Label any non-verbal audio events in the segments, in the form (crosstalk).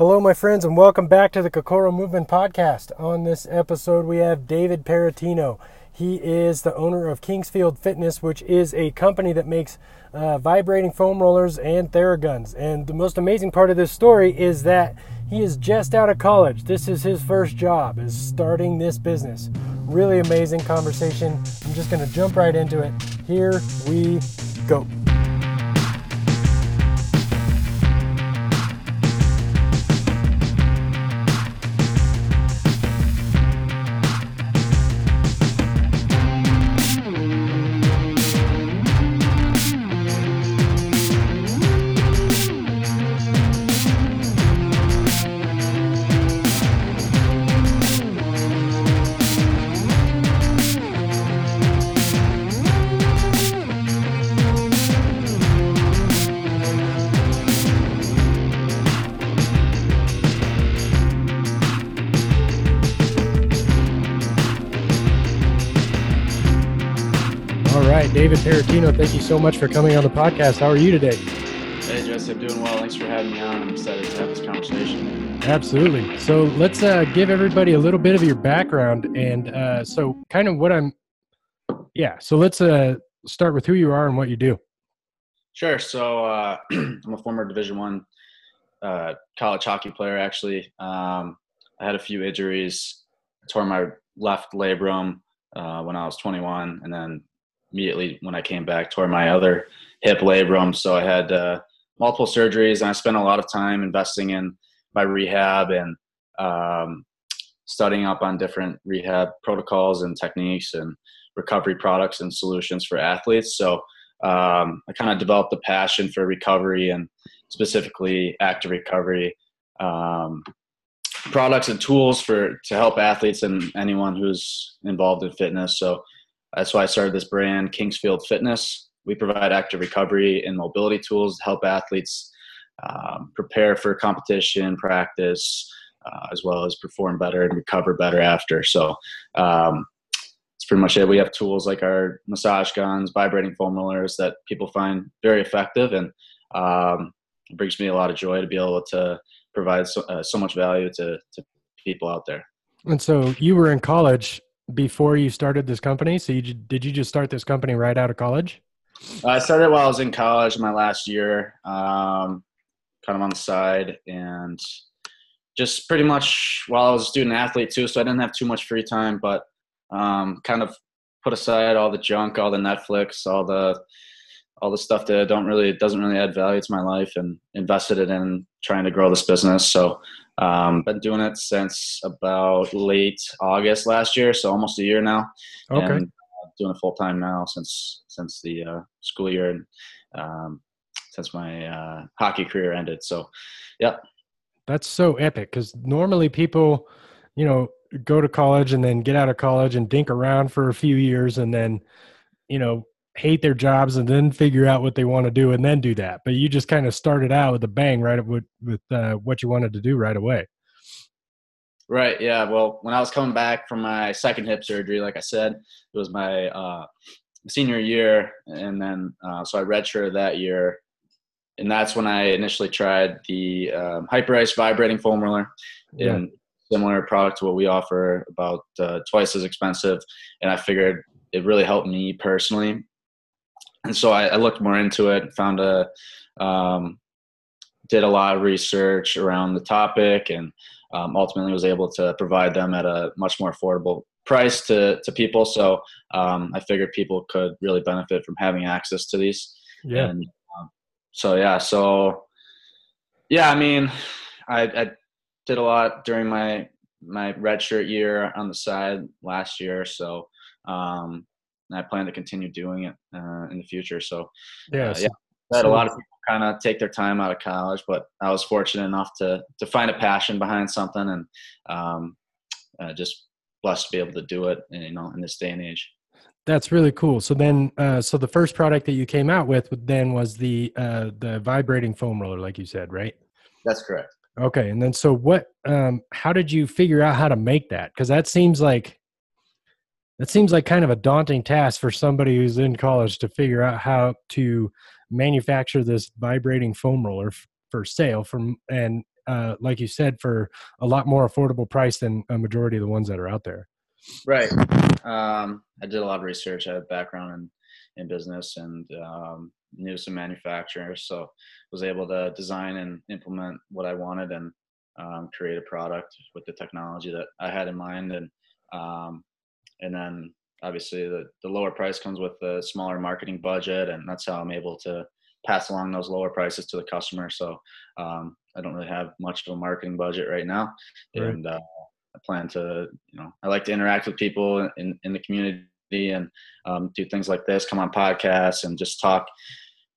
Hello, my friends, and welcome back to the Kokoro Movement Podcast. On this episode, we have David Parrottino. He is the owner of Kingsfield Fitness, which is a company that makes uh, vibrating foam rollers and Theraguns. And the most amazing part of this story is that he is just out of college. This is his first job, is starting this business. Really amazing conversation. I'm just going to jump right into it. Here we go. David Parrottino, thank you so much for coming on the podcast. How are you today? Hey, Jesse, I'm doing well. Thanks for having me on. I'm excited to have this conversation. Absolutely. So let's uh, give everybody a little bit of your background. And uh, so, kind of what I'm, yeah, so let's uh, start with who you are and what you do. Sure. So, uh, (clears throat) I'm a former Division One uh, college hockey player, actually. Um, I had a few injuries, I tore my left labrum uh, when I was 21, and then immediately when I came back, tore my other hip labrum. So I had uh, multiple surgeries, and I spent a lot of time investing in my rehab and um, studying up on different rehab protocols and techniques and recovery products and solutions for athletes. So um, I kind of developed a passion for recovery and specifically active recovery um, products and tools for to help athletes and anyone who's involved in fitness. So that's why I started this brand, Kingsfield Fitness. We provide active recovery and mobility tools to help athletes um, prepare for competition, practice, uh, as well as perform better and recover better after. So um, that's pretty much it. We have tools like our massage guns, vibrating foam rollers that people find very effective, and um, it brings me a lot of joy to be able to provide so, uh, so much value to, to people out there. And so you were in college before you started this company? So you did you just start this company right out of college? I started while I was in college, my last year, um, kind of on the side, and just pretty much while I was a student athlete too. So I didn't have too much free time, but um, kind of put aside all the junk, all the Netflix, all the all the stuff that I don't really doesn't really add value to my life, and invested it in trying to grow this business. So um, been doing it since about late August last year, so almost a year now. Okay. And, uh, doing it full time now since since the uh, school year and um, since my uh, hockey career ended. So, yeah. That's so epic because normally people, you know, go to college and then get out of college and dink around for a few years and then, you know, hate their jobs and then figure out what they want to do and then do that. But you just kind of started out with a bang, right? With with uh, what you wanted to do right away. Right. Yeah. Well, when I was coming back from my second hip surgery, like I said, it was my uh, senior year, and then uh, so I redshirted that year, and that's when I initially tried the um, Hyperice vibrating foam roller, yeah. and similar product to what we offer, about uh, twice as expensive, and I figured it really helped me personally and so I, I, looked more into it and found a um, did a lot of research around the topic and um, ultimately was able to provide them at a much more affordable price to, to people. So um, i figured people could really benefit from having access to these. Yeah. And um, so yeah so yeah i mean I, I did a lot during my my redshirt year on the side last year. So um, and I plan to continue doing it uh, in the future. So, yeah, uh, yeah. I had a lot of people kind of take their time out of college, but I was fortunate enough to to find a passion behind something, and um, uh, just blessed to be able to do it. You know, in this day and age. That's really cool. So then, uh, so the first product that you came out with then was the uh, the vibrating foam roller, like you said, right? That's correct. Okay, and then so what? Um, how did you figure out how to make that? Because that seems like that seems like kind of a daunting task for somebody who's in college to figure out how to manufacture this vibrating foam roller f- for sale from and uh, like you said, for a lot more affordable price than a majority of the ones that are out there. Right. Um, I did a lot of research. I have background in in business and um, knew some manufacturers, so was able to design and implement what I wanted and um, create a product with the technology that I had in mind. And um, and then obviously the the lower price comes with the smaller marketing budget, and that's how I'm able to pass along those lower prices to the customer. So um, I don't really have much of a marketing budget right now, right. and uh, I plan to, you know, I like to interact with people in, in the community and um, do things like this, come on podcasts and just talk.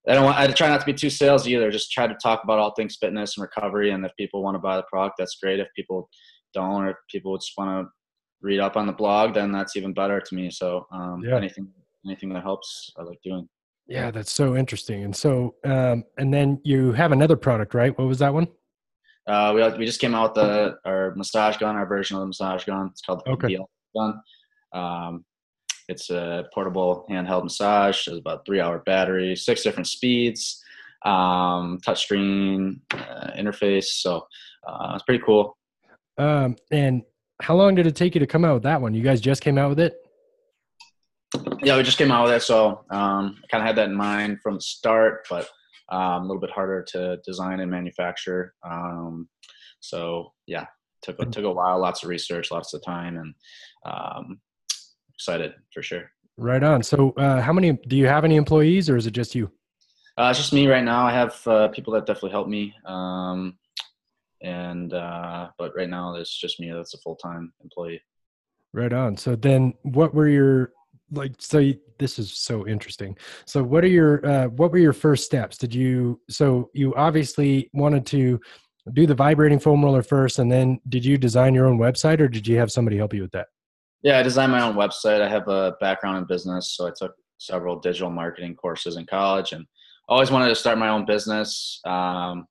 I don't want, I try not to be too sales either. Just try to talk about all things fitness and recovery. And if people want to buy the product, that's great. If people don't, or if people just want to read up on the blog, then that's even better to me. So um, yeah. anything, anything that helps, I like doing. Yeah, that's so interesting. And so, um, and then you have another product, right? What was that one? Uh, we we just came out with the our massage gun, our version of the massage gun. It's called the okay. gun. Um, it's a portable handheld massage. It's about three hour battery, six different speeds, um, touchscreen uh, interface. So uh, it's pretty cool. Um, and how long did it take you to come out with that one? You guys just came out with it? Yeah, we just came out with it. So um, I kind of had that in mind from the start, but um, a little bit harder to design and manufacture. Um, so yeah, took a, took a while, lots of research, lots of time, and um, excited for sure. Right on. So uh, how many do you have any employees, or is it just you? Uh, it's just me right now. I have uh, people that definitely help me, um, and uh, but right now it's just me. That's a full time employee. Right on. So then, what were your like so you, this is so interesting so what are your uh, what were your first steps did you so you obviously wanted to do the vibrating foam roller first and then did you design your own website or did you have somebody help you with that yeah i designed my own website i have a background in business so i took several digital marketing courses in college and always wanted to start my own business um,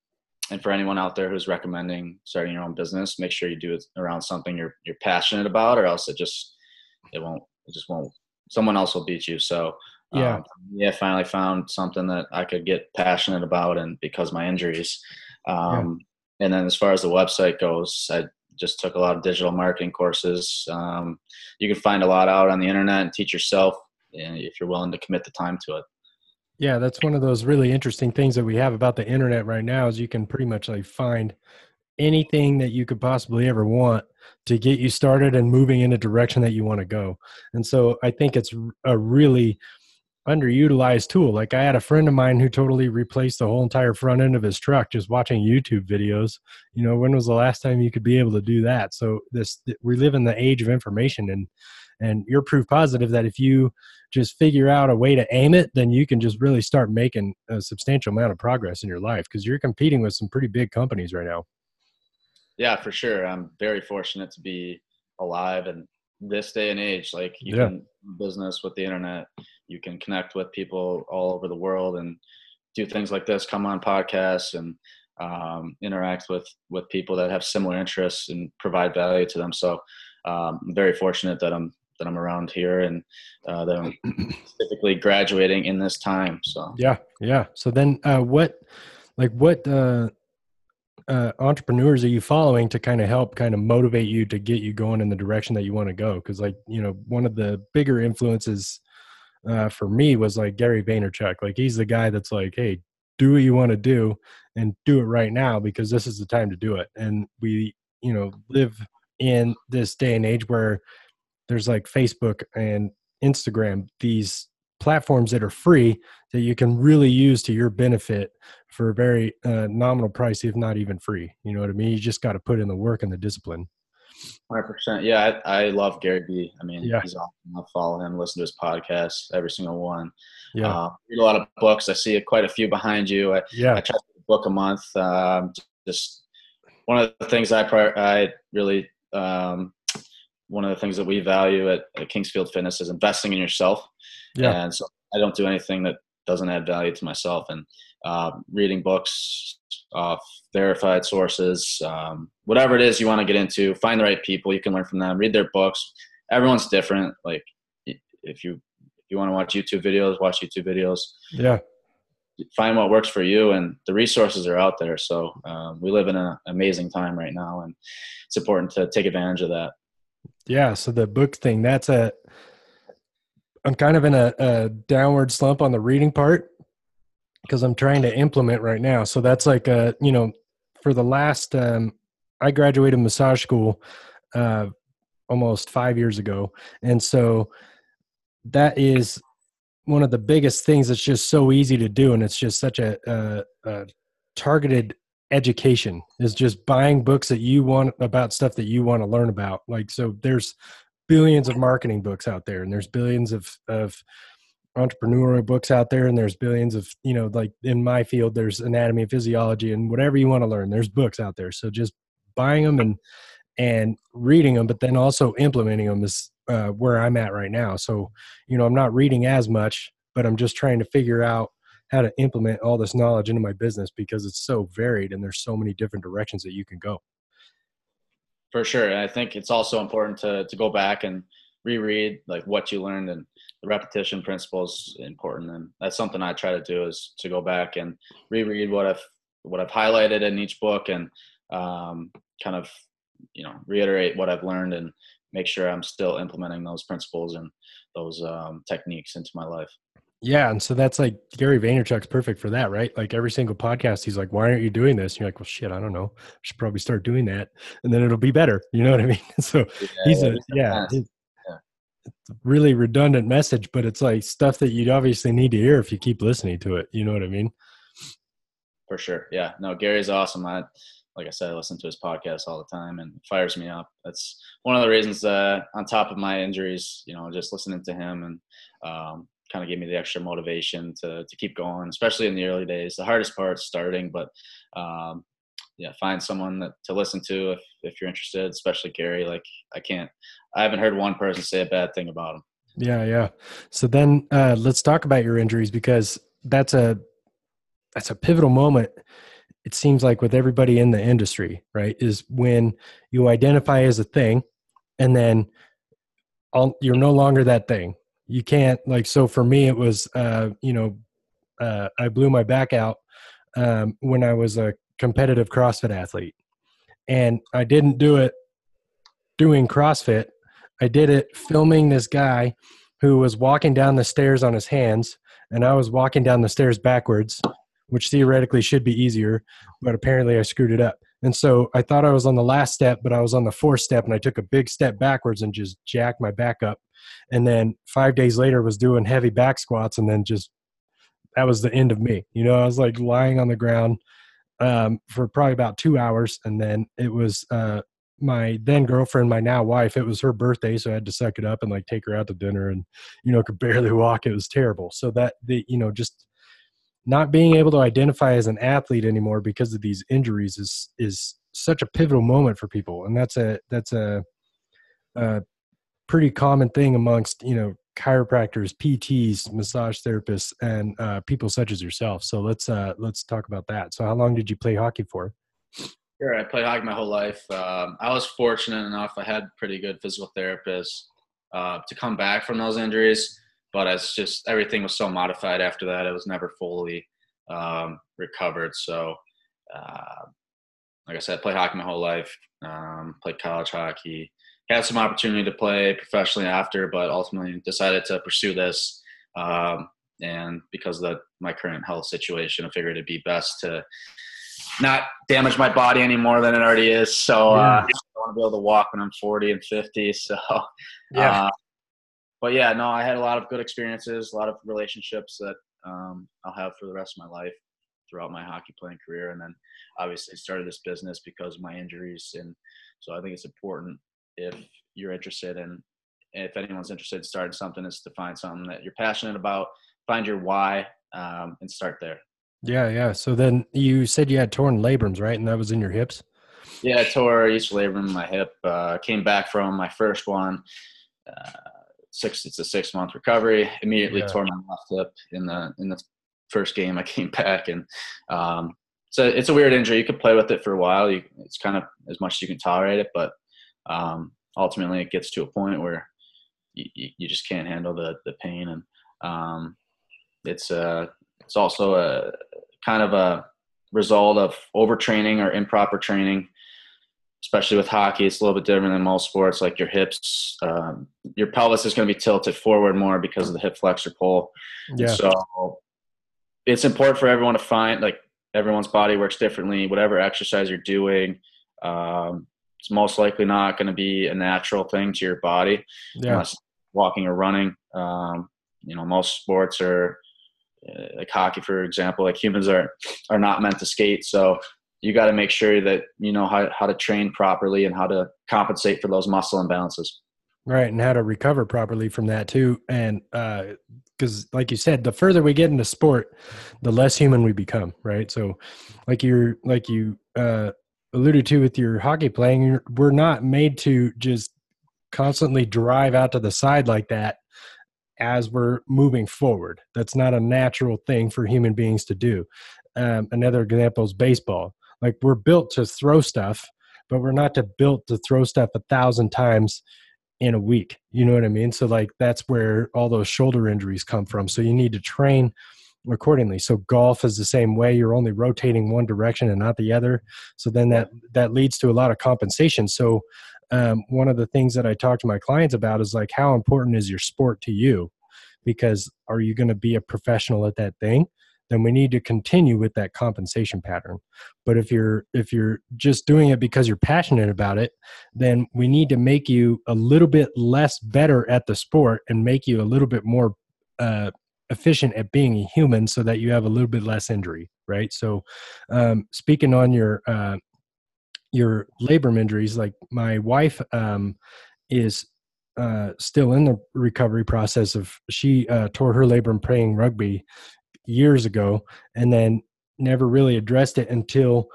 and for anyone out there who's recommending starting your own business make sure you do it around something you're you're passionate about or else it just it won't it just won't someone else will beat you. So yeah, um, yeah, finally found something that I could get passionate about, and because my injuries. Um, yeah. And then as far as the website goes, I just took a lot of digital marketing courses. Um, you can find a lot out on the internet and teach yourself if you're willing to commit the time to it. Yeah, that's one of those really interesting things that we have about the internet right now is you can pretty much like find anything that you could possibly ever want to get you started and moving in a direction that you want to go. And so I think it's a really underutilized tool. Like I had a friend of mine who totally replaced the whole entire front end of his truck just watching YouTube videos. You know, when was the last time you could be able to do that? So this we live in the age of information and and you're proof positive that if you just figure out a way to aim it, then you can just really start making a substantial amount of progress in your life because you're competing with some pretty big companies right now. Yeah, for sure. I'm very fortunate to be alive in this day and age. Like you yeah. can business with the internet, you can connect with people all over the world and do things like this, come on podcasts and um, interact with with people that have similar interests and provide value to them. So um, I'm very fortunate that I'm that I'm around here and uh, that I'm typically graduating in this time. So yeah, yeah. So then, uh, what, like, what uh, uh, entrepreneurs are you following to kind of help kind of motivate you to get you going in the direction that you want to go because like you know one of the bigger influences uh, for me was like gary vaynerchuk like he's the guy that's like hey do what you want to do and do it right now because this is the time to do it and we you know live in this day and age where there's like facebook and instagram these platforms that are free that you can really use to your benefit for a very uh, nominal price, if not even free. You know what I mean? You just got to put in the work and the discipline. Hundred percent. Yeah, I, I, love Gary Vee. I mean, yeah. he's awesome. I follow him, listen to his podcast, every single one. Yeah, uh, read a lot of books. I see quite a few behind you. I, yeah, I try to book a month. Um, just one of the things I I really um, one of the things that we value at, at Kingsfield Fitness is investing in yourself. Yeah. And so I don't do anything that doesn't add value to myself. And uh, reading books off verified sources, um, whatever it is you want to get into, find the right people. You can learn from them. Read their books. Everyone's different. Like if you if you want to watch YouTube videos, watch YouTube videos. Yeah. find what works for you, and the resources are out there. So um, we live in an amazing time right now, and it's important to take advantage of that. Yeah. So the book thing, that's a. I'm kind of in a, a downward slump on the reading part because I'm trying to implement right now. So that's like a you know, for the last um, I graduated massage school uh, almost five years ago, and so that is one of the biggest things that's just so easy to do, and it's just such a, a, a targeted education is just buying books that you want about stuff that you want to learn about. Like so, there's billions of marketing books out there, and there's billions of of entrepreneurial books out there and there's billions of you know like in my field there's anatomy and physiology and whatever you want to learn there's books out there so just buying them and and reading them, but then also implementing them is uh, where I'm at right now. So, you know, I'm not reading as much, but I'm just trying to figure out how to implement all this knowledge into my business because it's so varied and there's so many different directions that you can go. For sure. I think it's also important to, to go back and reread like what you learned and the repetition principle is important. And that's something I try to do is to go back and reread what I've, what I've highlighted in each book and um, kind of you know reiterate what I've learned and make sure I'm still implementing those principles and those um, techniques into my life. Yeah, and so that's like Gary Vaynerchuk's perfect for that, right? Like every single podcast, he's like, "Why aren't you doing this?" And you're like, "Well, shit, I don't know. I should probably start doing that, and then it'll be better." You know what I (laughs) mean? So yeah, he's a yeah, he's, yeah, really redundant message, but it's like stuff that you'd obviously need to hear if you keep listening to it. You know what I mean? For sure. Yeah. No, Gary's awesome. I like I said, I listen to his podcast all the time and it fires me up. That's one of the reasons uh, on top of my injuries, you know, just listening to him and um, kind of gave me the extra motivation to, to keep going, especially in the early days. The hardest part is starting, but um, yeah, find someone that, to listen to if, if you're interested, especially Gary. Like I can't, I haven't heard one person say a bad thing about him. Yeah. Yeah. So then uh, let's talk about your injuries because that's a, that's a pivotal moment it seems like with everybody in the industry, right, is when you identify as a thing and then I'll, you're no longer that thing. You can't like so for me it was uh, you know uh, I blew my back out um, when I was a competitive CrossFit athlete, and I didn't do it doing CrossFit. I did it filming this guy who was walking down the stairs on his hands, and I was walking down the stairs backwards which theoretically should be easier, but apparently I screwed it up. And so I thought I was on the last step, but I was on the fourth step and I took a big step backwards and just jacked my back up. And then five days later was doing heavy back squats and then just that was the end of me. You know, I was like lying on the ground um, for probably about two hours. And then it was uh, my then girlfriend, my now wife, it was her birthday. So I had to suck it up and like take her out to dinner and, you know, could barely walk. It was terrible. So that the, you know, just not being able to identify as an athlete anymore because of these injuries is is such a pivotal moment for people. And that's a that's a, a pretty common thing amongst you know chiropractors pts massage therapists and uh, people such as yourself. So let's uh, let's talk about that. So how long did you play hockey for? Sure i played hockey my whole life. Um, i was fortunate enough i had pretty good physical therapists uh, to come back from those injuries but it's just everything was so modified after that. It was never fully um, recovered. So, uh, like I said, played hockey my whole life. Um, played college hockey. Had some opportunity to play professionally after, but ultimately decided to pursue this. Um, and because of the, my current health situation, I figured it'd be best to not damage my body any more than it already is. So uh, yeah. I want to be able to walk when I'm 40 and 50. So yeah. Uh, but yeah, no, I had a lot of good experiences, a lot of relationships that um, I'll have for the rest of my life throughout my hockey playing career. And then obviously started this business because of my injuries. And so I think it's important if you're interested in, if anyone's interested in starting something, is to find something that you're passionate about, find your why, um, and start there. Yeah, yeah. So then you said you had torn labrums, right? And that was in your hips? Yeah, I tore each labrum in my hip. Uh, came back from my first one. Uh, six it's a six month recovery. Immediately yeah. tore my left hip in the in the first game I (laughs) came back and um, so it's a weird injury. You could play with it for a while. You, it's kind of as much as you can tolerate it, but um, ultimately it gets to a point where you, you, just can't handle the the pain and um, it's uh it's also a kind of a result of overtraining or improper training especially with hockey, it's a little bit different than most sports. Like your hips, um, your pelvis is going to be tilted forward more because of the hip flexor pull. Yeah. So it's important for everyone to find like everyone's body works differently. Whatever exercise you're doing, um, it's most likely not going to be a natural thing to your body yeah. unless walking or running. Um, you know, most sports are uh, like hockey, for example. Like humans are are not meant to skate, so you got to make sure that you know how, how to train properly and how to compensate for those muscle imbalances. Right and how to recover properly from that too and because uh, like you said the further we get into sport the less human we become right? So like you're like you uh, alluded to with your hockey playing we're not made to just constantly drive out to the side like that as we're moving forward. That's not a natural thing for human beings to do. Um, another example is baseball like we're built to throw stuff, but we're not to built to throw stuff a thousand times in a week. You know what I mean? So like that's where all those shoulder injuries come from. So you need to train accordingly. So golf is the same way. You're only rotating one direction and not the other. So then that that leads to a lot of compensation. So um, one of the things that I talk to my clients about is like how important is your sport to you? Because are you going to be a professional at that thing? Then we need to continue with that compensation pattern. But if you're if you're just doing it because you're passionate about it then we need to make you a little bit less better at the sport and make you a little bit more uh, efficient at being a human so that you have a little bit less injury right? So um, speaking on your uh, your labrum injuries like my wife um, is uh, still in the recovery process of she uh, tore her labrum playing rugby years ago and then never really addressed it until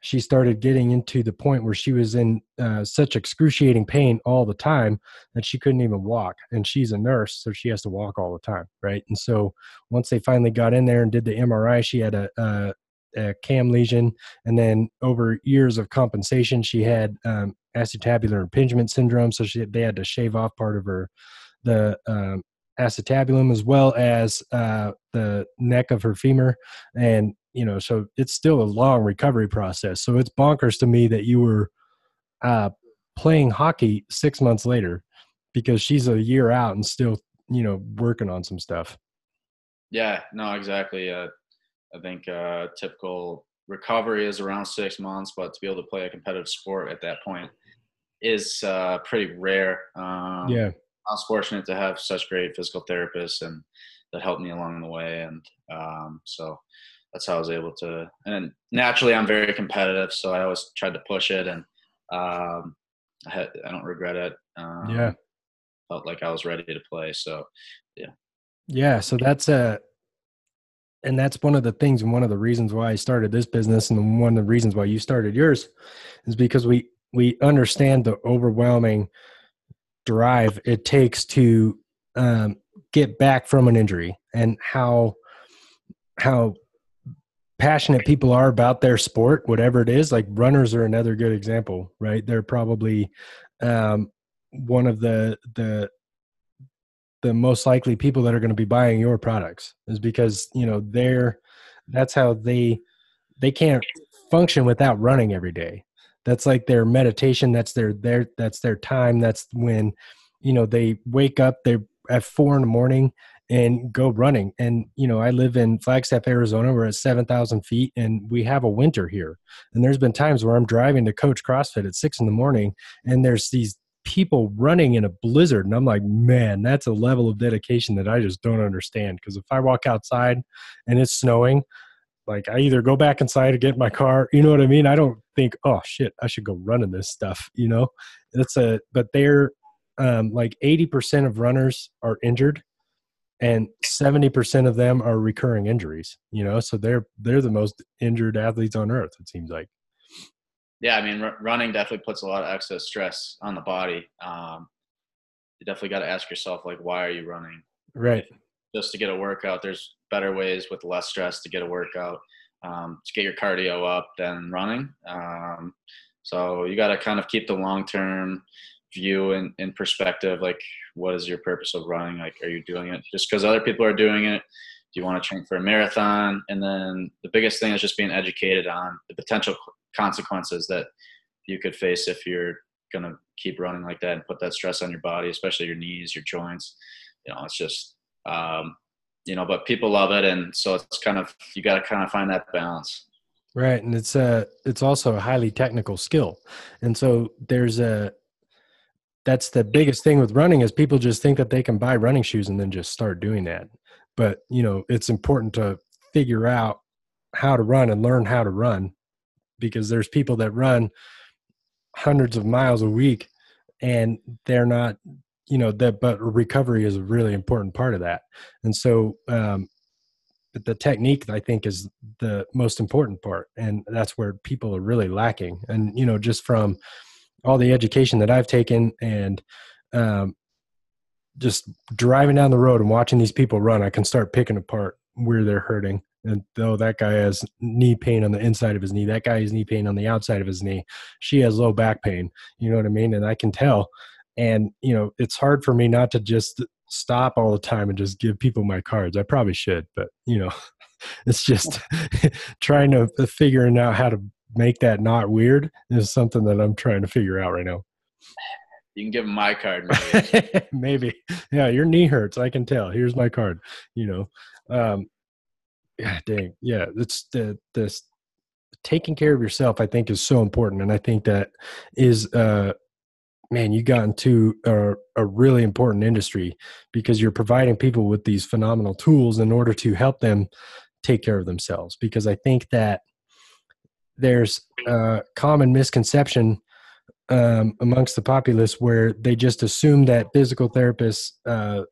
she started getting into the point where she was in uh, such excruciating pain all the time that she couldn't even walk and she's a nurse so she has to walk all the time right? And so once they finally got in there and did the mri she had a, a, a cam lesion and then over years of compensation she had um, acetabular impingement syndrome so she, they had to shave off part of her the um, acetabulum as well as uh, the neck of her femur. And you know so it's still a long recovery process. So it's bonkers to me that you were uh, playing hockey six months later because she's a year out and still you know working on some stuff. Yeah no exactly. Uh, i think uh, typical recovery is around six months but to be able to play a competitive sport at that point is uh, pretty rare. Um, yeah I was fortunate to have such great physical therapists and that helped me along the way. And um, so that's how I was able to. And naturally, I'm very competitive, so I always tried to push it, and um, I, had, I don't regret it. Um, yeah, felt like I was ready to play. So, yeah. Yeah, so that's a, and that's one of the things, and one of the reasons why I started this business, and one of the reasons why you started yours, is because we we understand the overwhelming drive it takes to um, get back from an injury and how how passionate people are about their sport whatever it is like runners are another good example right? They're probably um, one of the the the most likely people that are going to be buying your products is because you know they're that's how they they can't function without running every day that's like their meditation that's their their that's their time that's when you know they wake up they're at four in the morning and go running. And you know i live in flagstaff arizona we're at 7000 feet and we have a winter here. And there's been times where i'm driving to coach crossfit at six in the morning and there's these people running in a blizzard and i'm like man that's a level of dedication that i just don't understand. Because if i walk outside and it's snowing like I either go back inside to get my car, you know what I mean? I don't think, oh shit, I should go running this stuff, you know? That's a but they're um like 80% of runners are injured and 70% of them are recurring injuries, you know? So they're they're the most injured athletes on earth it seems like. Yeah, I mean r- running definitely puts a lot of excess stress on the body. Um you definitely got to ask yourself like why are you running? Right. Just to get a workout, there's better ways with less stress to get a workout um, to get your cardio up than running. Um, so you got to kind of keep the long term view in, in perspective. Like, what is your purpose of running? Like, are you doing it just because other people are doing it? Do you want to train for a marathon? And then the biggest thing is just being educated on the potential consequences that you could face if you're going to keep running like that and put that stress on your body, especially your knees, your joints. You know, it's just, um, you know, but people love it. And so it's kind of, you got to kind of find that balance. Right. And it's a, it's also a highly technical skill. And so there's a, that's the biggest thing with running is people just think that they can buy running shoes and then just start doing that. But, you know, it's important to figure out how to run and learn how to run because there's people that run hundreds of miles a week and they're not you know that but recovery is a really important part of that and so um the technique i think is the most important part and that's where people are really lacking and you know just from all the education that i've taken and um just driving down the road and watching these people run i can start picking apart where they're hurting and though that guy has knee pain on the inside of his knee, that guy has knee pain on the outside of his knee. She has low back pain. You know what I mean? And I can tell. And you know, it's hard for me not to just stop all the time and just give people my cards. I probably should, but you know, (laughs) it's just (laughs) trying to figuring out how to make that not weird is something that I'm trying to figure out right now. You can give him my card. Maybe. (laughs) maybe. Yeah, your knee hurts. I can tell. Here's my card. You know, um, yeah, dang, yeah, it's the this taking care of yourself. I think is so important, and I think that is uh, man, you got into a, a really important industry because you're providing people with these phenomenal tools in order to help them take care of themselves. Because I think that there's a common misconception um, amongst the populace where they just assume that physical therapists, uh,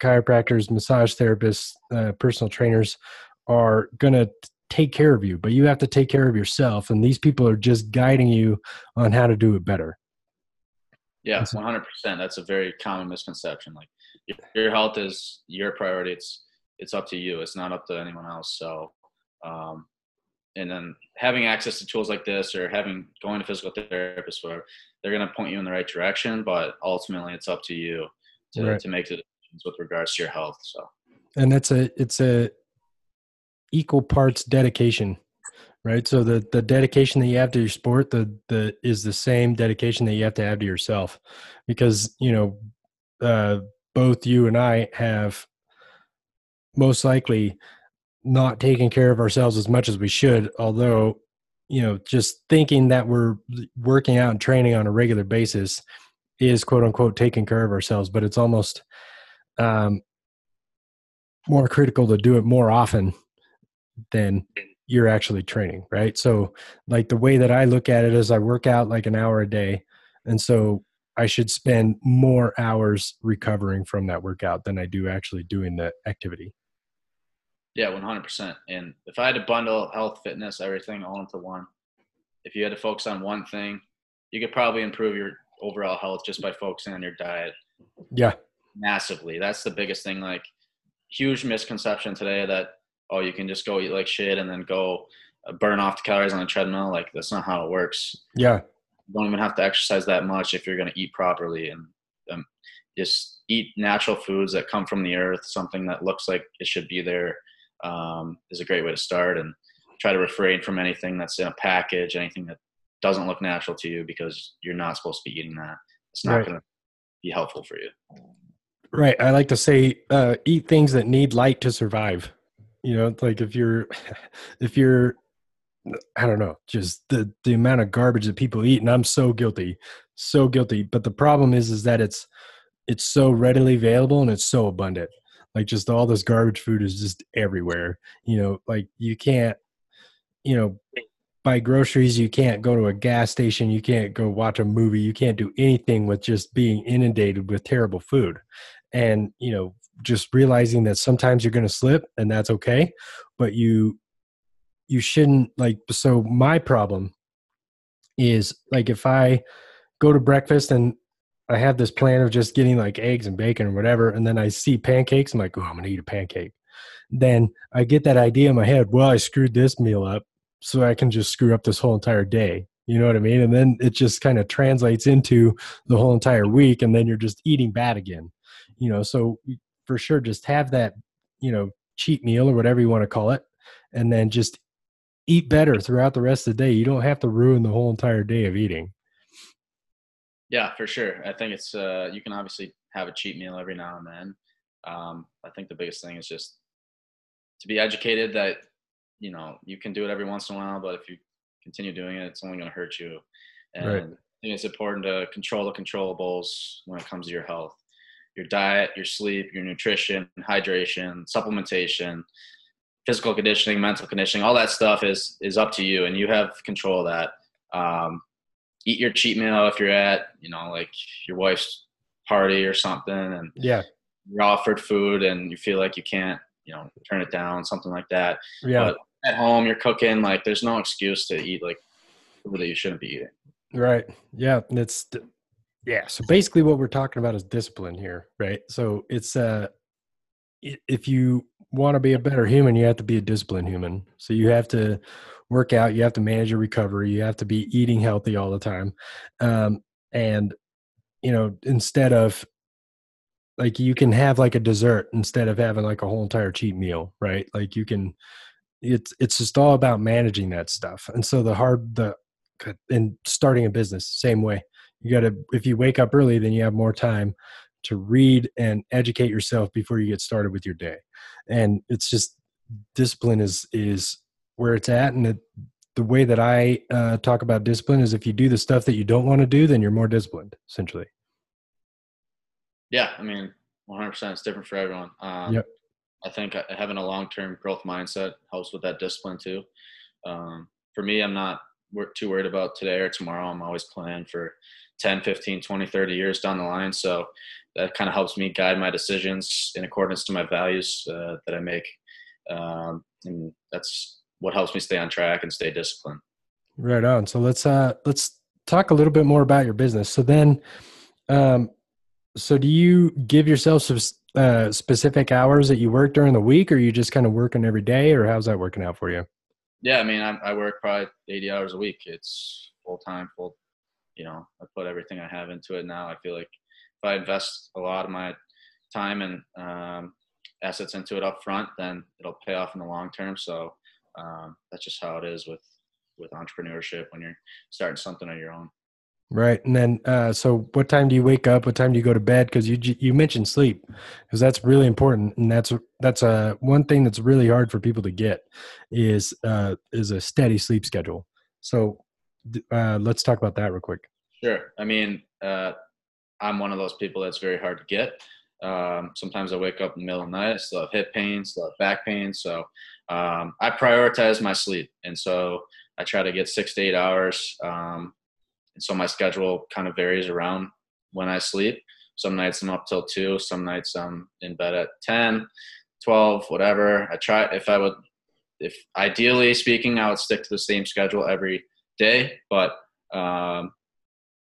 chiropractors, massage therapists, uh, personal trainers are going to take care of you, but you have to take care of yourself. And these people are just guiding you on how to do it better. Yeah, 100%. That's a very common misconception. Like your health is your priority. It's, it's up to you. It's not up to anyone else. So, um, and then having access to tools like this or having going to physical therapists, where they're going to point you in the right direction, but ultimately it's up to you to, right. to make the decisions with regards to your health. So, and that's a, it's a, equal parts dedication right? So the the dedication that you have to your sport the the is the same dedication that you have to have to yourself because you know uh both you and i have most likely not taken care of ourselves as much as we should although you know just thinking that we're working out and training on a regular basis is quote unquote taking care of ourselves but it's almost um more critical to do it more often than you're actually training, right? So, like the way that I look at it is I work out like an hour a day. And so I should spend more hours recovering from that workout than I do actually doing the activity. Yeah, 100%. And if I had to bundle health, fitness, everything all into one, if you had to focus on one thing, you could probably improve your overall health just by focusing on your diet. Yeah. Massively. That's the biggest thing. Like, huge misconception today that oh, you can just go eat like shit and then go uh, burn off the calories on the treadmill. Like that's not how it works. Yeah. You don't even have to exercise that much if you're going to eat properly and um, just eat natural foods that come from the earth. Something that looks like it should be there um, is a great way to start and try to refrain from anything that's in a package, anything that doesn't look natural to you because you're not supposed to be eating that. It's not right. going to be helpful for you. Right. I like to say, uh, eat things that need light to survive you know like if you're (laughs) if you're i don't know just the the amount of garbage that people eat and i'm so guilty so guilty but the problem is is that it's it's so readily available and it's so abundant. Like just all this garbage food is just everywhere you know like you can't you know buy groceries you can't go to a gas station you can't go watch a movie you can't do anything with just being inundated with terrible food. And you know just realizing that sometimes you're going to slip and that's okay but you you shouldn't like so my problem is like if i go to breakfast and i have this plan of just getting like eggs and bacon or whatever and then i see pancakes i'm like oh i'm going to eat a pancake. Then i get that idea in my head well i screwed this meal up so i can just screw up this whole entire day. You know what i mean? And then it just kind of translates into the whole entire week and then you're just eating bad again you know? So for sure just have that you know cheat meal or whatever you want to call it, and then just eat better throughout the rest of the day. You don't have to ruin the whole entire day of eating. Yeah, for sure. I think it's uh, you can obviously have a cheat meal every now and then. Um, I think the biggest thing is just to be educated that you know you can do it every once in a while, but if you continue doing it, it's only going to hurt you. And right. I think it's important to control the controllables when it comes to your health, your diet, your sleep, your nutrition, hydration, supplementation, physical conditioning, mental conditioning, all that stuff is is up to you, and you have control of that. Um, eat your cheat meal if you're at you know like your wife's party or something, and yeah, you're offered food and you feel like you can't you know turn it down, something like that. Yeah. But at home, you're cooking. Like, there's no excuse to eat like food that you shouldn't be eating. Right. Yeah. It's yeah. So basically, what we're talking about is discipline here, right? So it's uh, if you want to be a better human, you have to be a disciplined human. So you have to work out, you have to manage your recovery, you have to be eating healthy all the time, um, and you know instead of like you can have like a dessert instead of having like a whole entire cheat meal right like you can it's it's just all about managing that stuff and so the hard the and starting a business same way you got to if you wake up early then you have more time to read and educate yourself before you get started with your day and it's just discipline is is where it's at and it, the way that i uh, talk about discipline is if you do the stuff that you don't want to do then you're more disciplined essentially yeah i mean 100% it's different for everyone um, yep. I think having a long term growth mindset helps with that discipline too. Um, for me, I'm not too worried about today or tomorrow. I'm always planning for 10, 15, 20, 30 years down the line. So that kind of helps me guide my decisions in accordance to my values uh, that I make. Um, and that's what helps me stay on track and stay disciplined. Right on. So let's uh let's talk a little bit more about your business. So then um so do you give yourself some uh, specific hours that you work during the week, or you just kind of working every day, or how's that working out for you? Yeah, I mean, I, I work probably 80 hours a week. It's full time, full. You know, I put everything I have into it now. I feel like if I invest a lot of my time and um, assets into it up front, then it'll pay off in the long term. So um, that's just how it is with with entrepreneurship when you're starting something on your own. Right. And then, uh, so what time do you wake up? What time do you go to bed? Cause you, you mentioned sleep because that's really important. And that's, that's a uh, one thing that's really hard for people to get is, uh, is a steady sleep schedule. So, uh, let's talk about that real quick. Sure. I mean, uh, I'm one of those people that's very hard to get. Um, sometimes I wake up in the middle of the night, I still have hip pain, still have back pain. So, um, I prioritize my sleep. And so I try to get six to eight hours. Um, and so my schedule kind of varies around when I sleep. Some nights I'm up till two, some nights I'm in bed at 10, 12, whatever. I try if I would, if ideally speaking, I would stick to the same schedule every day, but um,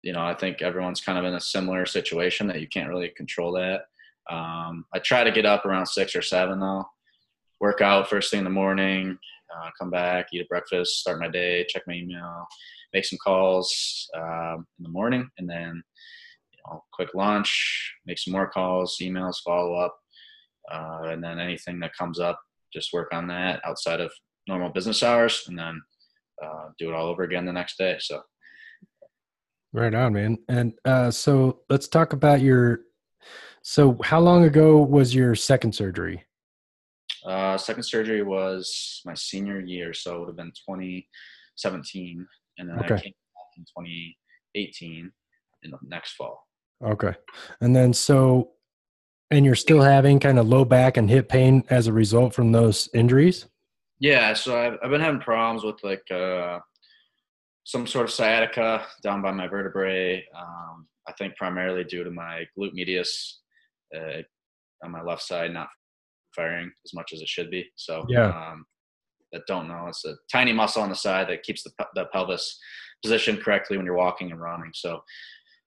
you know, I think everyone's kind of in a similar situation that you can't really control that. Um, I try to get up around six or seven though, work out first thing in the morning, uh, come back, eat a breakfast, start my day, check my email, make some calls um, in the morning, and then you know, quick lunch, make some more calls, emails, follow up, uh, and then anything that comes up, just work on that outside of normal business hours, and then uh, do it all over again the next day. So. Right on, man. And uh, so let's talk about your. So, how long ago was your second surgery? Uh, second surgery was my senior year, so it would have been 2017 and then okay. I came back in 2018 in the next fall. Okay, and then so, and you're still having kind of low back and hip pain as a result from those injuries. Yeah, so I've, I've been having problems with like uh, some sort of sciatica down by my vertebrae. Um, I think primarily due to my glute medius uh, on my left side not firing as much as it should be. So yeah, um, that don't know, it's a tiny muscle on the side that keeps the, the pelvis positioned correctly when you're walking and running. So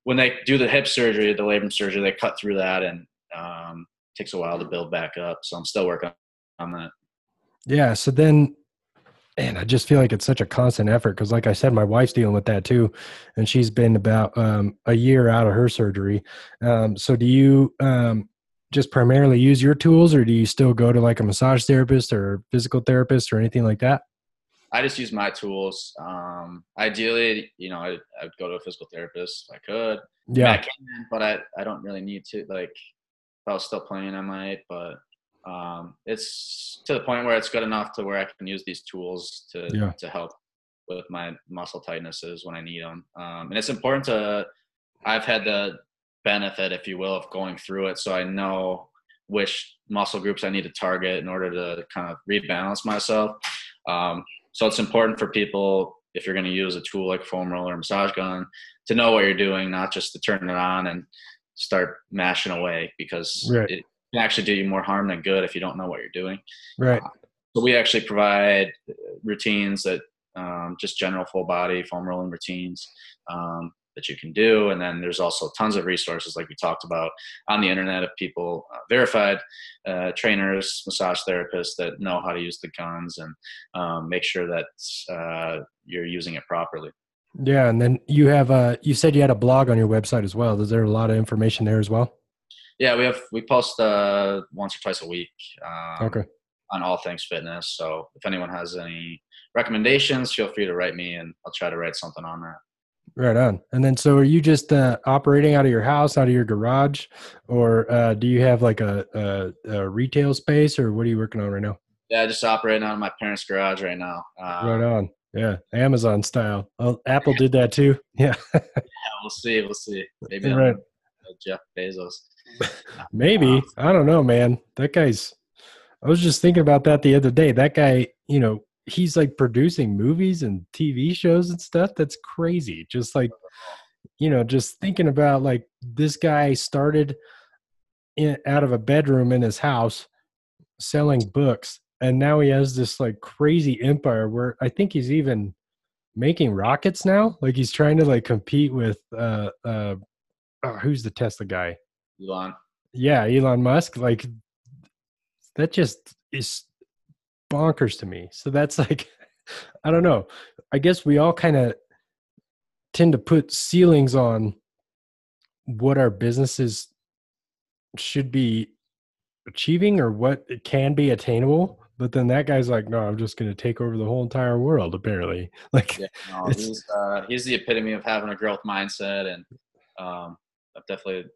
when they do the hip surgery, the labrum surgery, they cut through that and um, takes a while to build back up. So I'm still working on that. Yeah. So then, and I just feel like it's such a constant effort because, like I said, my wife's dealing with that too, and she's been about um, a year out of her surgery. Um, so do you? Um, just primarily use your tools or do you still go to like a massage therapist or physical therapist or anything like that? I just use my tools. Um, ideally, you know, I, I'd go to a physical therapist if I could. Yeah. I can, but I, I don't really need to. Like, if I was still playing, I might, but um, it's to the point where it's good enough to where I can use these tools to Yeah. to help with my muscle tightnesses when I need them. Um, and it's important to. I've had the benefit, if you will, of going through it, so I know which muscle groups I need to target in order to kind of rebalance myself. Um, so it's important for people if you're going to use a tool like foam roller or massage gun to know what you're doing, not just to turn it on and start mashing away because Right. it can actually do you more harm than good if you don't know what you're doing. Right. So we actually provide uh, routines that um, just general full body foam rolling routines um, that you can do, and then there's also tons of resources like we talked about on the internet of people uh, verified uh, trainers, massage therapists that know how to use the guns and um, make sure that uh, you're using it properly. Yeah, and then you have uh you said you had a blog on your website as well. Is there a lot of information there as well? Yeah, we have we post uh, once or twice a week. Um, Okay. on all things fitness. So if anyone has any recommendations, feel free to write me and I'll try to write something on that. Right on. And then so are you just uh operating out of your house, out of your garage or uh do you have like a a, a retail space or what are you working on right now? Yeah, just operating out of my parents' garage right now. Uh, right on. Yeah, Amazon style. Oh, Apple did that too. (laughs) Yeah. (laughs) yeah, we'll see. We'll see. Maybe right. uh, Jeff Bezos. (laughs) Maybe. I don't know, man. That guy's I was just thinking about that the other day. That guy, you know, he's like producing movies and TV shows and stuff. That's crazy. Just like you know, just thinking about like this guy started in out of a bedroom in his house selling books and now he has this like crazy empire where I think he's even making rockets now. Like he's trying to like compete with uh uh oh, who's the Tesla guy? Elon. yeah elon musk like that just is bonkers to me. So that's (laughs) like i don't know. I guess we all kind of tend to put ceilings on what our businesses should be achieving or what it can be attainable but then that guy's like no i'm just going to take over the whole entire world apparently. (laughs) Like Yeah, no, It's- he's uh, he's the epitome of having a growth mindset, and um, I've definitely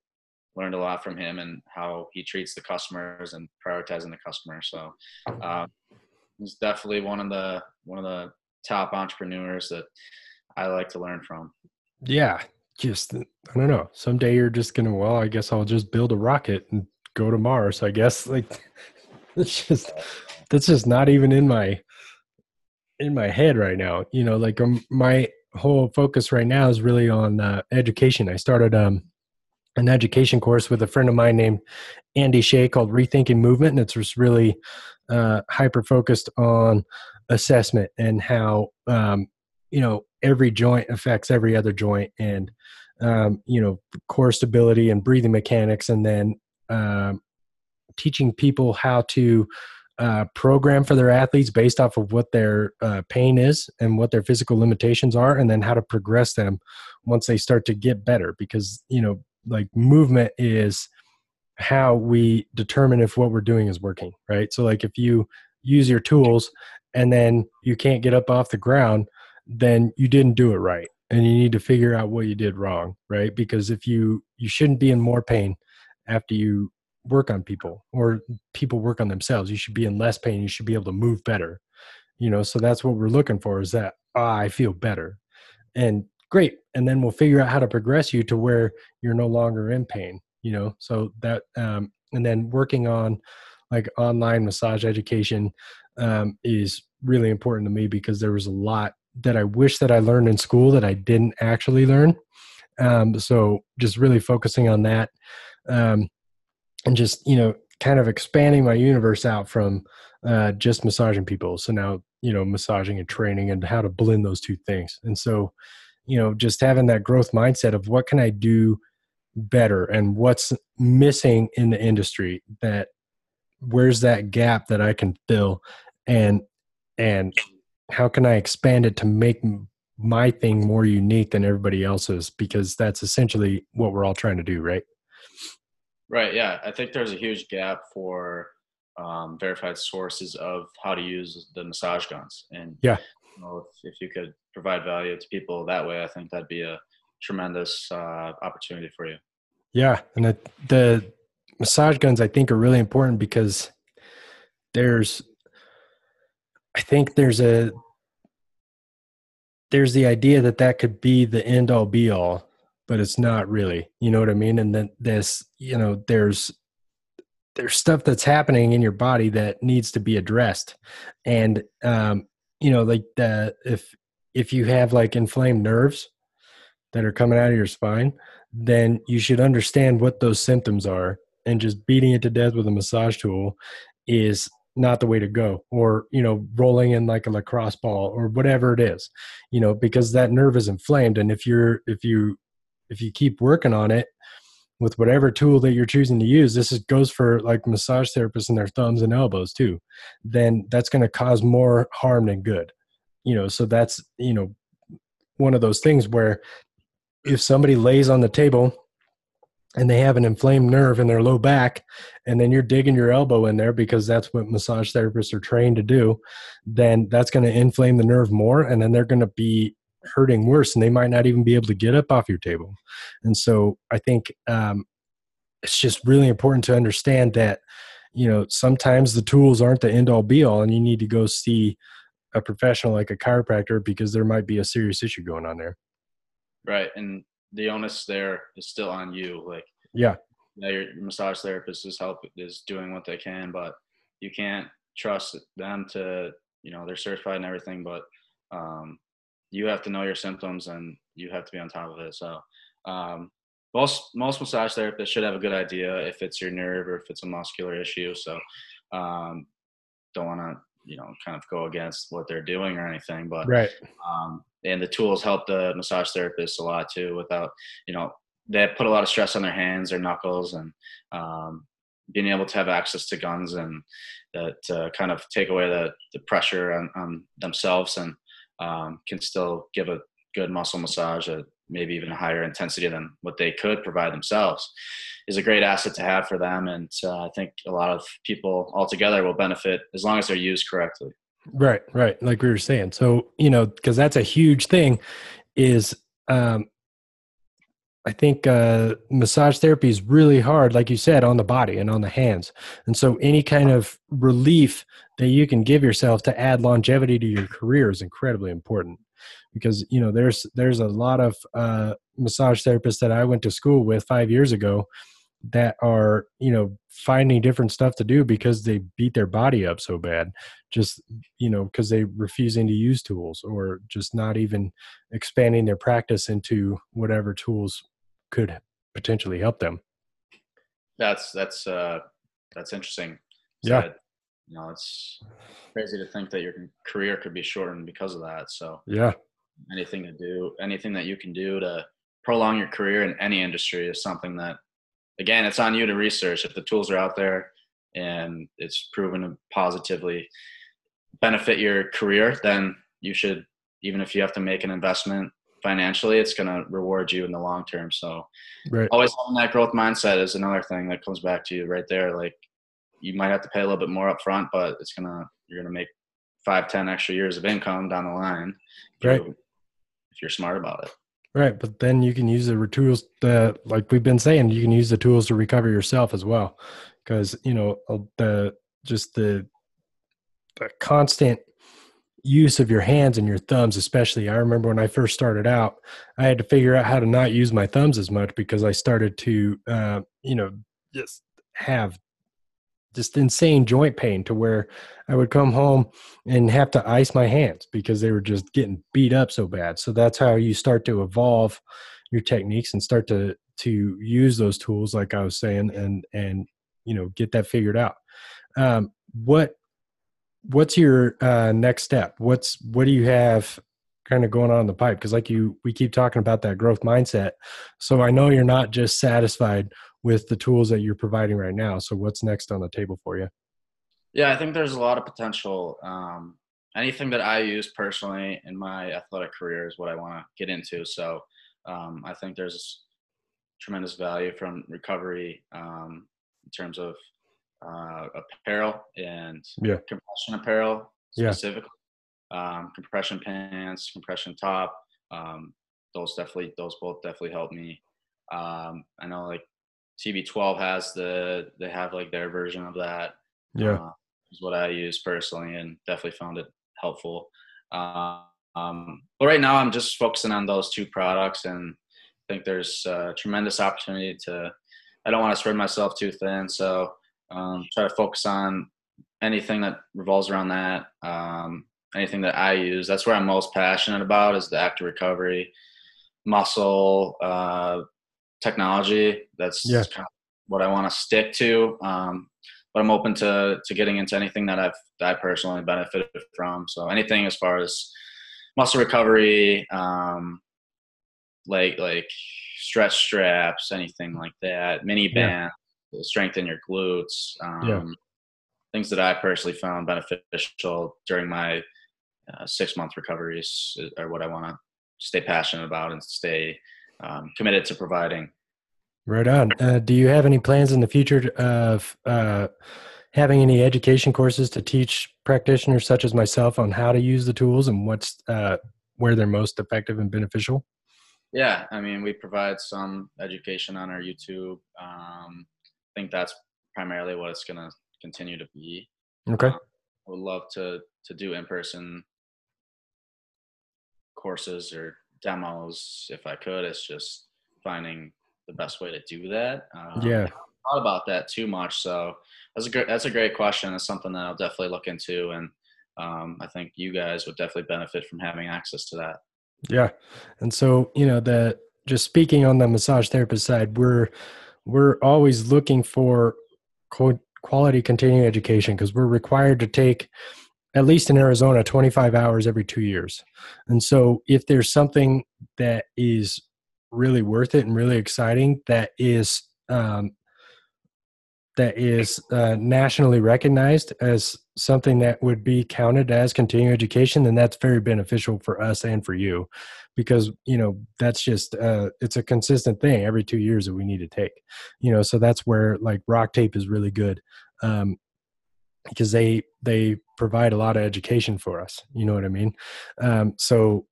learned a lot from him and how he treats the customers and prioritizing the customer. So um, he's definitely one of the one of the top entrepreneurs that I like to learn from. yeah just i don't know someday you're just gonna well i guess i'll just build a rocket and go to mars i guess (laughs) like it's just that's just not even in my in my head right now you know like um, my whole focus right now is really on uh, education i started um an education course with a friend of mine named andy shea called rethinking movement and it's just really uh, hyper focused on assessment and how um, you know every joint affects every other joint and um, you know core stability and breathing mechanics and then um, teaching people how to uh, program for their athletes based off of what their uh, pain is and what their physical limitations are and then how to progress them once they start to get better. Because you know like movement is how we determine if what we're doing is working right? So like if you use your tools and then you can't get up off the ground then you didn't do it right and you need to figure out what you did wrong right? Because if you you shouldn't be in more pain after you work on people or people work on themselves. You should be in less pain. You should be able to move better you know? So that's what we're looking for is that i feel better. And great and then we'll figure out how to progress you to where you're no longer in pain you know so that um and then working on like online massage education um, is really important to me because there was a lot that I wish that I learned in school that I didn't actually learn. Um, so just really focusing on that, um, and just you know, kind of expanding my universe out from uh, just massaging people. So now you know, massaging and training and how to blend those two things. And so, you know, just having that growth mindset of what can I do better and what's missing in the industry that where's that gap that I can fill and and how can I expand it to make my thing more unique than everybody else's because that's essentially what we're all trying to do, right? Right. Yeah. I think there's a huge gap for um, verified sources of how to use the massage guns. And yeah, you know, if, if you could provide value to people that way, I think that'd be a tremendous uh, opportunity for you. Yeah, and the, the massage guns I think are really important because there's, I think there's a there's the idea that that could be the end all be all, but it's not really. You know what I mean? And then this, you know, there's there's stuff that's happening in your body that needs to be addressed, and um, you know, like the if if you have like inflamed nerves that are coming out of your spine, then you should understand what those symptoms are, and just beating it to death with a massage tool is not the way to go or you know rolling in like a lacrosse ball or whatever it is you know because that nerve is inflamed and if you're if you if you keep working on it with whatever tool that you're choosing to use this is, goes for like massage therapists and their thumbs and elbows too then that's going to cause more harm than good you know so that's you know one of those things where if somebody lays on the table and they have an inflamed nerve in their low back and then you're digging your elbow in there because that's what massage therapists are trained to do then that's going to inflame the nerve more and then they're going to be hurting worse and they might not even be able to get up off your table. And so i think um, it's just really important to understand that you know sometimes the tools aren't the end all be all and you need to go see a professional like a chiropractor because there might be a serious issue going on there right and the onus there is still on you. Like, yeah, yeah, your massage therapist is help is doing what they can, but you can't trust them to, you know, they're certified and everything, but um, you have to know your symptoms and you have to be on top of it. So, um, most most massage therapists should have a good idea if it's your nerve or if it's a muscular issue. So, um, don't want to you know kind of go against what they're doing or anything, but right. Um, and the tools help the massage therapist a lot too without you know they put a lot of stress on their hands their knuckles and um, being able to have access to guns and that uh, kind of take away the, the pressure on, on themselves and um, can still give a good muscle massage at maybe even a higher intensity than what they could provide themselves is a great asset to have for them and uh, i think a lot of people altogether will benefit as long as they're used correctly Right, right. Like we were saying. So, you know, because that's a huge thing is um I think uh massage therapy is really hard, like you said, on the body and on the hands. And so any kind of relief that you can give yourself to add longevity to your career is incredibly important. Because, you know, there's there's a lot of uh massage therapists that I went to school with five years ago that are you know finding different stuff to do because they beat their body up so bad just you know because they refusing to use tools or just not even expanding their practice into whatever tools could potentially help them. That's that's uh that's interesting. Yeah. That, you know it's crazy to think that your career could be shortened because of that so. Yeah anything to do anything that you can do to prolong your career in any industry is something that again it's on you to research if the tools are out there and it's proven to positively benefit your career, then you should, even if you have to make an investment financially, it's going to reward you in the long term. So, right. always having that growth mindset is another thing that comes back to you right there. Like, you might have to pay a little bit more up front, but it's gonna you're gonna make five, ten extra years of income down the line. Right. You, if you're smart about it. Right, but then you can use the tools that, like we've been saying, you can use the tools to recover yourself as well, because you know the just the the constant use of your hands and your thumbs especially i remember when i first started out i had to figure out how to not use my thumbs as much because i started to uh, you know just have just insane joint pain to where i would come home and have to ice my hands because they were just getting beat up so bad so that's how you start to evolve your techniques and start to to use those tools like i was saying and and you know get that figured out um, what what's your uh, next step? What's what do you have kind of going on in the pipe? Because like you, we keep talking about that growth mindset. So I know you're not just satisfied with the tools that you're providing right now. So what's next on the table for you? Yeah, I think there's a lot of potential. Um, anything that I use personally in my athletic career is what I want to get into. So um, I think there's tremendous value from recovery um, in terms of uh, apparel and yeah. compression apparel Yeah. specifically. Um, compression pants, compression top. Um, those definitely, those both definitely help me. Um, I know like TB12 has the, they have like their version of that. Yeah. Uh, is what I use personally, and definitely found it helpful. Uh, um, but right now, I'm just focusing on those two products, and I think there's uh, tremendous opportunity to. I don't want to spread myself too thin, so um, try to focus on anything that revolves around that. Um, anything that I use. That's where I'm most passionate about is the active recovery, muscle, uh, technology. That's Yeah. kind of what I want to stick to. Um, but I'm open to to getting into anything that I've that I personally benefited from. So anything as far as muscle recovery, um, like like stretch straps, anything like that, mini band, to strengthen your glutes. Um, Yeah. Things that I personally found beneficial during my uh, six month recoveries are what I want to stay passionate about and stay um, committed to providing. Right on. Uh, do you have any plans in the future of uh, having any education courses to teach practitioners such as myself on how to use the tools and what's uh, where they're most effective and beneficial? Yeah, I mean, we provide some education on our YouTube. Um, I think that's primarily what it's going to continue to be. Okay. I would love to to do in person courses or demos if I could. It's just finding the best way to do that. Um, Yeah. thought about that too much. So that's a great that's a great question. It's something that I'll definitely look into, and um, I think you guys would definitely benefit from having access to that. Yeah. And so, you know, the just speaking on the massage therapist side, we're we're always looking for quality continuing education because we're required to take at least in Arizona 25 hours every 2 years. And so if there's something that is really worth it and really exciting that is um, that is uh, nationally recognized as something that would be counted as continuing education, then that's very beneficial for us and for you, because you know that's just uh, it's a consistent thing every two years that we need to take. You know, so that's where like rock tape is really good um, because they they provide a lot of education for us. You know what I mean? Um, so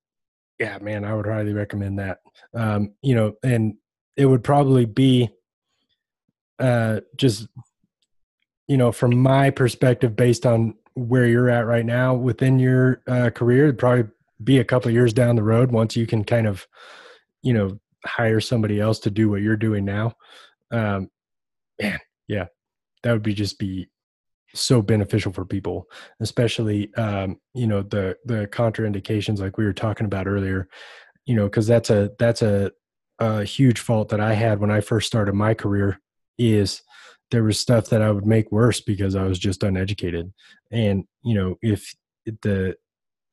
yeah, man, I would highly recommend that. Um, you know, and it would probably be uh, just you know from my perspective based on where you're at right now within your uh, career probably be a couple years down the road once you can kind of you know hire somebody else to do what you're doing now um man yeah that would be just be so beneficial for people especially um you know the the contraindications like we were talking about earlier you know because that's a that's a a huge fault that i had when i first started my career is there was stuff that I would make worse because I was just uneducated. And you know, if the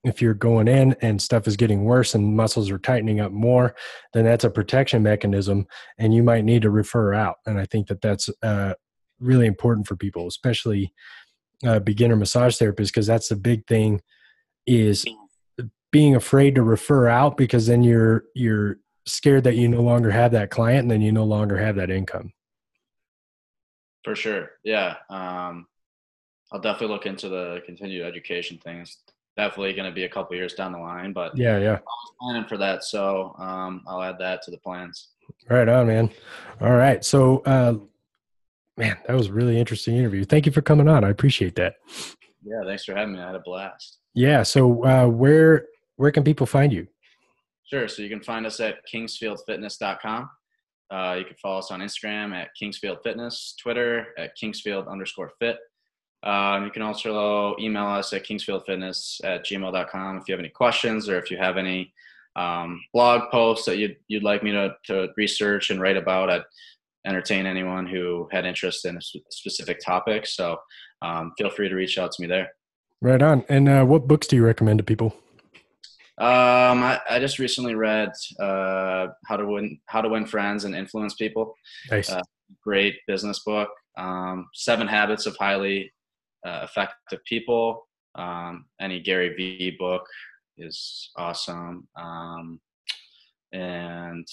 if you're going in and stuff is getting worse and muscles are tightening up more, then that's a protection mechanism, and you might need to refer out. And I think that that's uh, really important for people, especially uh, beginner massage therapists, because that's the big thing is being afraid to refer out because then you're you're scared that you no longer have that client and then you no longer have that income. For sure. Yeah. Um, I'll definitely look into the continued education things. Definitely going to be a couple years down the line, but Yeah, yeah. I was planning for that. So um, I'll add that to the plans. Right on, man. All right. So, uh, man, that was a really interesting interview. Thank you for coming on. I appreciate that. Yeah. Thanks for having me. I had a blast. Yeah. So, uh, where where can people find you? Sure. So you can find us at kingsfieldfitness.com. Uh, you can follow us on Instagram at Kingsfield Fitness, Twitter at Kingsfield underscore fit. Um, you can also email us at kingsfieldfitness at gmail.com if you have any questions or if you have any um, blog posts that you'd, you'd like me to, to research and write about. I'd entertain anyone who had interest in a sp- specific topic. So um, feel free to reach out to me there. Right on. And uh, what books do you recommend to people? Um, I, I just recently read uh, how to win how to win friends and influence people. Nice. Uh, Great business book. Um, Seven Habits of Highly uh, Effective People. Um, any Gary Vee book is awesome. Um, and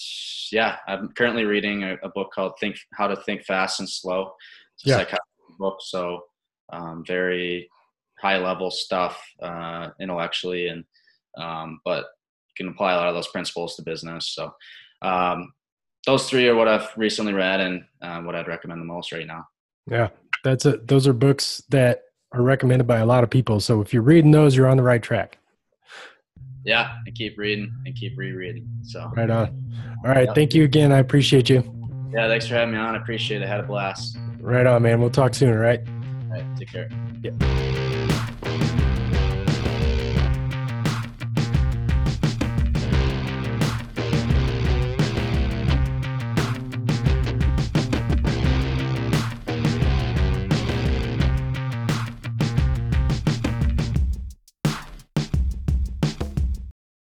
yeah, I'm currently reading a, a, book called "Think How to Think Fast and Slow." It's a yeah. psychology book, so um, very high level stuff uh, intellectually, and um, but you can apply a lot of those principles to business. So um, those three are what I've recently read and uh, what I'd recommend the most right now. Yeah, that's it. Those are books that are recommended by a lot of people. So if you're reading those, you're on the right track. Yeah, and keep reading and keep rereading. So right on. All right, thank you again. I appreciate you. Yeah, thanks for having me on. I appreciate it. I had a blast. Right on, man. We'll talk soon. All right. All right. Take care. Yeah.